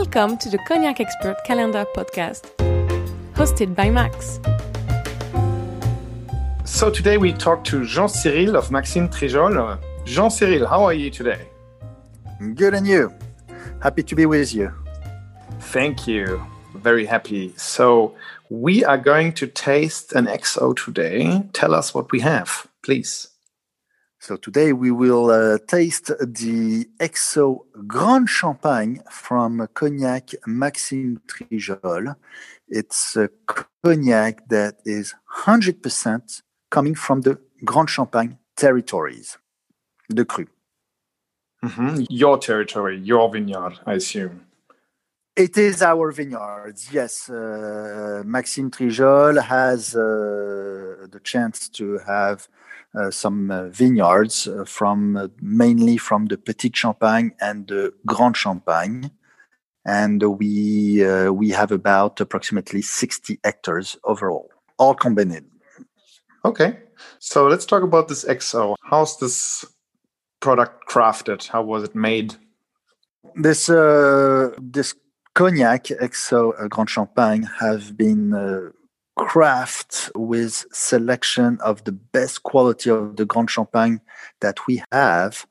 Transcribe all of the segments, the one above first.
Welcome to the Cognac Expert Calendar podcast, hosted by Max. So today we talk to Jean Cyril of Maxime Trijol. Jean Cyril, how are you today? Good and you? Happy to be with you. Thank you. Very happy. So we are going to taste an XO today. Tell us what we have, please. So today we will uh, taste the XO Grand Champagne from Cognac Maxime Trijol. It's a cognac that is 100% coming from the Grand Champagne territories, the cru. Mm-hmm. Your territory, your vineyard, I assume. It is our vineyards, yes. Uh, Maxime Trijol has uh, the chance to have uh, some uh, vineyards uh, from mainly from the Petit Champagne and the Grand Champagne, and we we have about approximately 60 hectares overall, all combined. Okay, so let's talk about this XO. How's this product crafted? How was it made? This uh, this cognac XO Grand Champagne have been uh, craft with selection of the best quality of the Grand Champagne that we have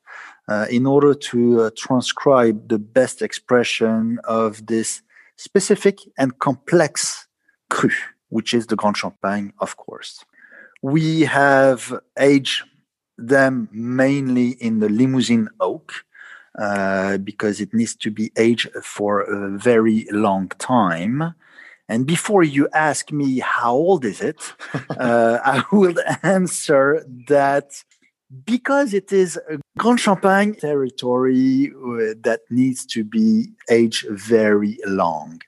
uh, in order to uh, transcribe the best expression of this specific and complex cru, which is the Grand Champagne, of course. We have aged them mainly in the Limousin oak. Uh, because it needs to be aged for a very long time. And before you ask me how old is it, uh, I will answer that because it is a Grand Champagne territory uh, that needs to be aged very long.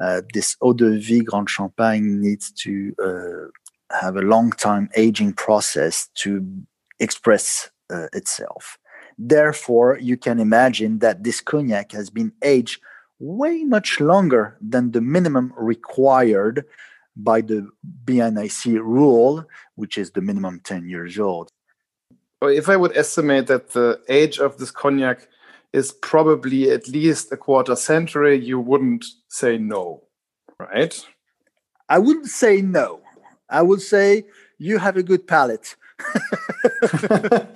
Uh, this eau de vie Grand Champagne needs to uh, have a long time aging process to express uh, itself. Therefore, you can imagine that this cognac has been aged way much longer than the minimum required by the BNIC rule, which is the minimum 10 years old. If I would estimate that the age of this cognac is probably at least a quarter century, you wouldn't say no, right? I wouldn't say no. I would say you have a good palate.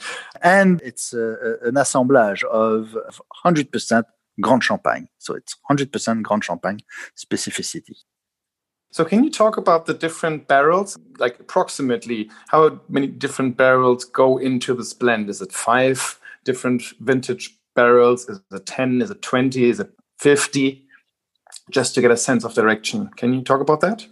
and it's a, an assemblage of 100% Grand Champagne. So it's 100% Grand Champagne specificity. So, can you talk about the different barrels, like approximately how many different barrels go into this blend? Is it five different vintage barrels? Is it 10? Is it 20? Is it 50? Just to get a sense of direction. Can you talk about that?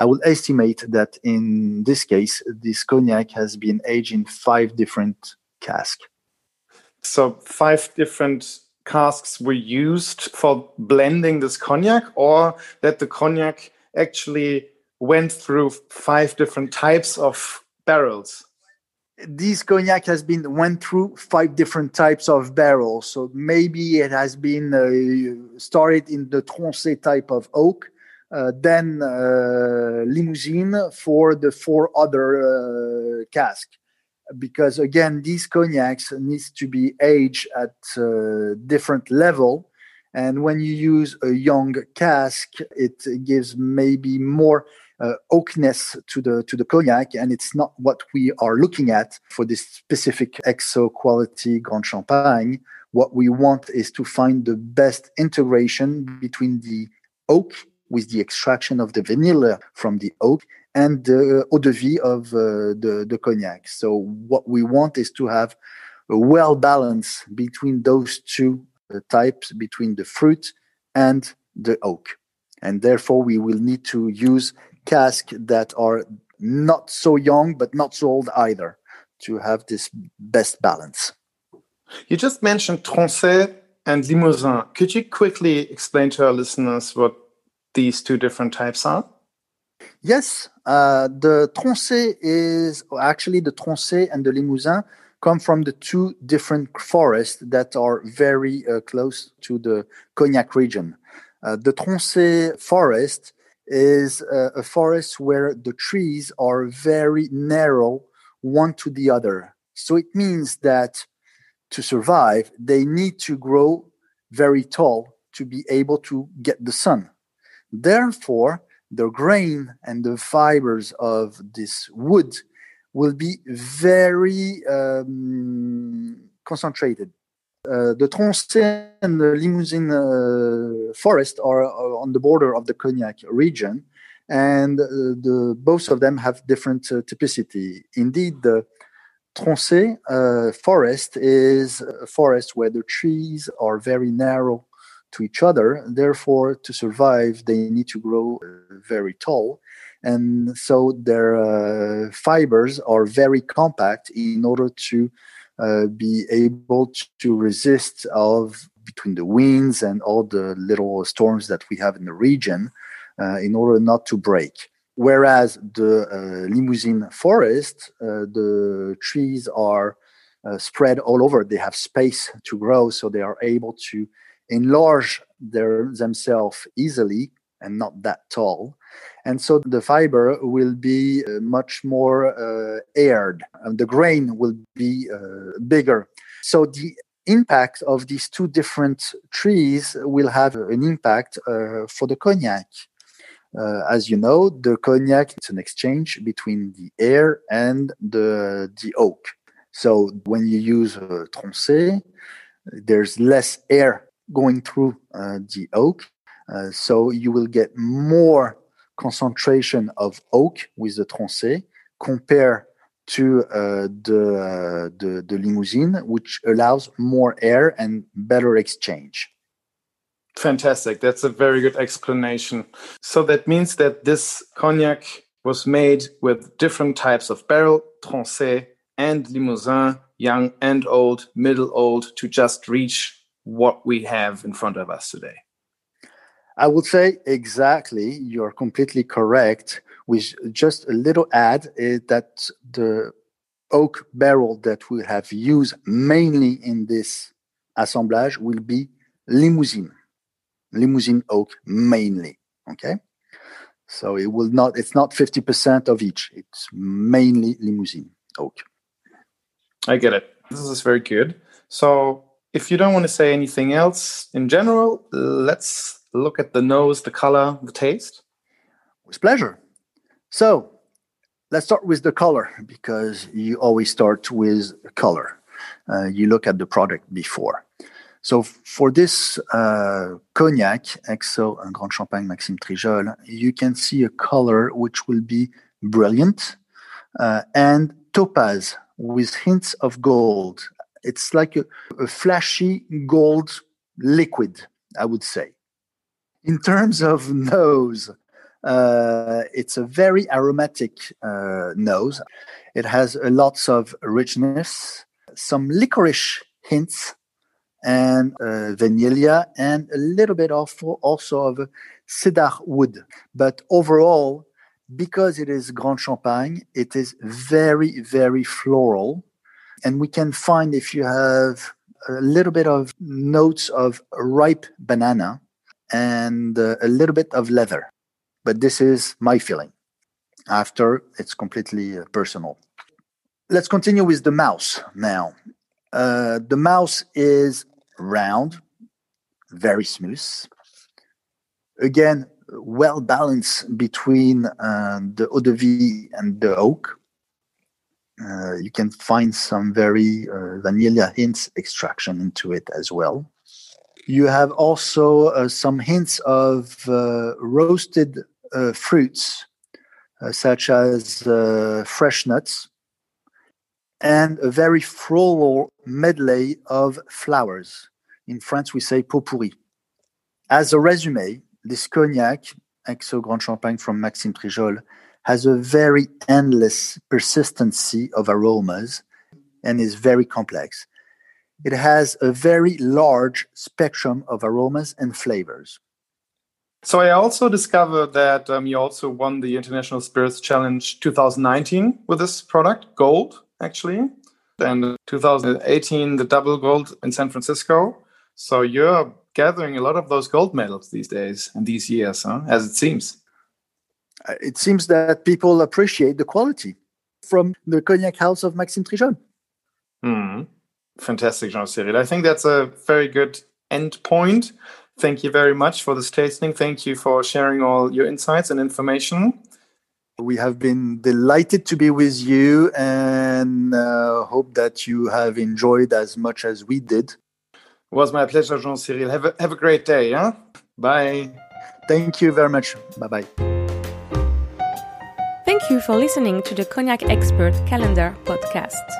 I would estimate that in this case, this cognac has been aged in five different casks. So, five different casks were used for blending this cognac or that the cognac actually went through five different types of barrels this cognac has been went through five different types of barrels so maybe it has been uh, started in the Tronçais type of oak then uh, Limousin for the four other uh, casks. Because again these cognacs needs to be aged at different level. And when you use a young cask it gives maybe more uh, oakness to the to the cognac. And it's not what we are looking at for this specific XO quality grand champagne. What we want is to find the best integration between the oak with the extraction of the vanilla from the oak and the eau de vie of uh, the, the cognac. So what we want is to have a well balance between those two uh, types, between the fruit and the oak. And therefore, we will need to use casks that are not so young, but not so old either to have this best balance. You just mentioned Tronchet and Limousin. Could you quickly explain to our listeners what these two different types are? Yes, uh, the Tronçais is actually the Tronçais and the Limousin come from the two different forests that are very uh, close to the Cognac region. Uh, the Tronçais forest is uh, a forest where the trees are very narrow one to the other. So it means that to survive, they need to grow very tall to be able to get the sun. Therefore, the grain and the fibers of this wood will be very um, concentrated. Uh, the Tronchet and the Limousin uh, forest are, are, on the border of the Cognac region, and uh, the both of them have different uh, typicity. Indeed, the Tronchet uh, forest is a forest where the trees are very narrow to each other. Therefore, to survive, they need to grow uh, very tall. And so their uh, fibers are very compact in order to uh, be able to resist of between the winds and all the little storms that we have in the region uh, in order not to break. Whereas the uh, Limousin forest, uh, the trees are spread all over. They have space to grow, so they are able to enlarge their, themselves easily and not that tall. And so the fiber will be uh, much more uh, aired, and the grain will be uh, bigger. So the impact of these two different trees will have an impact uh, for the cognac. Uh, as you know, the cognac is an exchange between the air and the, the oak. So when you use uh, Tronchet, there's less air going through uh, the oak. Uh, so you will get more concentration of oak with the Tronchet compared to uh, the, uh, the, the Limousin, which allows more air and better exchange. Fantastic. That's a very good explanation. So that means that this cognac was made with different types of barrel, Tronchet and Limousin, young and old, middle old, to just reach what we have in front of us today. I would say exactly. You're completely correct. With just a little add is that the oak barrel that we have used mainly in this assemblage will be limousine, limousine oak mainly. Okay, so it will not. It's not fifty percent of each. It's mainly limousine oak. I get it. This is very good. So if you don't want to say anything else in general, let's look at the nose, the color, the taste. With pleasure. So let's start with the color because you always start with color. Uh, you look at the product before. So for this uh, cognac, XO and Grand Champagne Maxime Trijol, you can see a color which will be brilliant uh, and topaz with hints of gold it's like a, a flashy gold liquid, I would say. In terms of nose, uh, it's a very aromatic uh, nose. It has lots of richness, some licorice hints, and uh, vanilla, and a little bit of also of cedar wood. But overall, because it is Grand Champagne, it is very, very floral and we can find if you have a little bit of notes of ripe banana and uh, a little bit of leather. But this is my feeling. After, it's completely uh, personal. Let's continue with the mouse now. Uh, the mouse is round, very smooth. Again, well balanced between uh, the eau de vie and the oak. Uh, you can find some very uh, vanilla hints extraction into it as well. You have also uh, some hints of uh, roasted uh, fruits, such as fresh nuts, and a very floral medley of flowers. In France, we say pot pourri. As a resume, this cognac, XO Grand Champagne from Maxime Trijol, has a very endless persistency of aromas and is very complex. It has a very large spectrum of aromas and flavors. So I also discovered that um, you also won the International Spirits Challenge 2019 with this product, gold actually, and 2018 the double gold in San Francisco. So you're gathering a lot of those gold medals these days and these years, huh? as it seems. Uh, it seems that people appreciate the quality from the cognac house of Maxime Trijol. Hmm. Fantastic, Jean Cyril. I think that's a very good end point. Thank you very much for this tasting. Thank you for sharing all your insights and information. We have been delighted to be with you and uh, hope that you have enjoyed as much as we did. It was my pleasure, Jean Cyril. Have a, have a great day. Yeah? Bye. Thank you very much. Bye bye. Thank you for listening to the Cognac Expert Calendar podcast.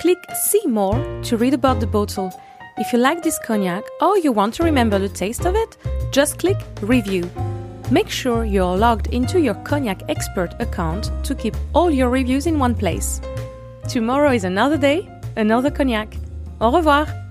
Click See More to read about the bottle. If you like this cognac or you want to remember the taste of it, just click Review. Make sure you're logged into your Cognac Expert account to keep all your reviews in one place. Tomorrow is another day, another cognac. Au revoir!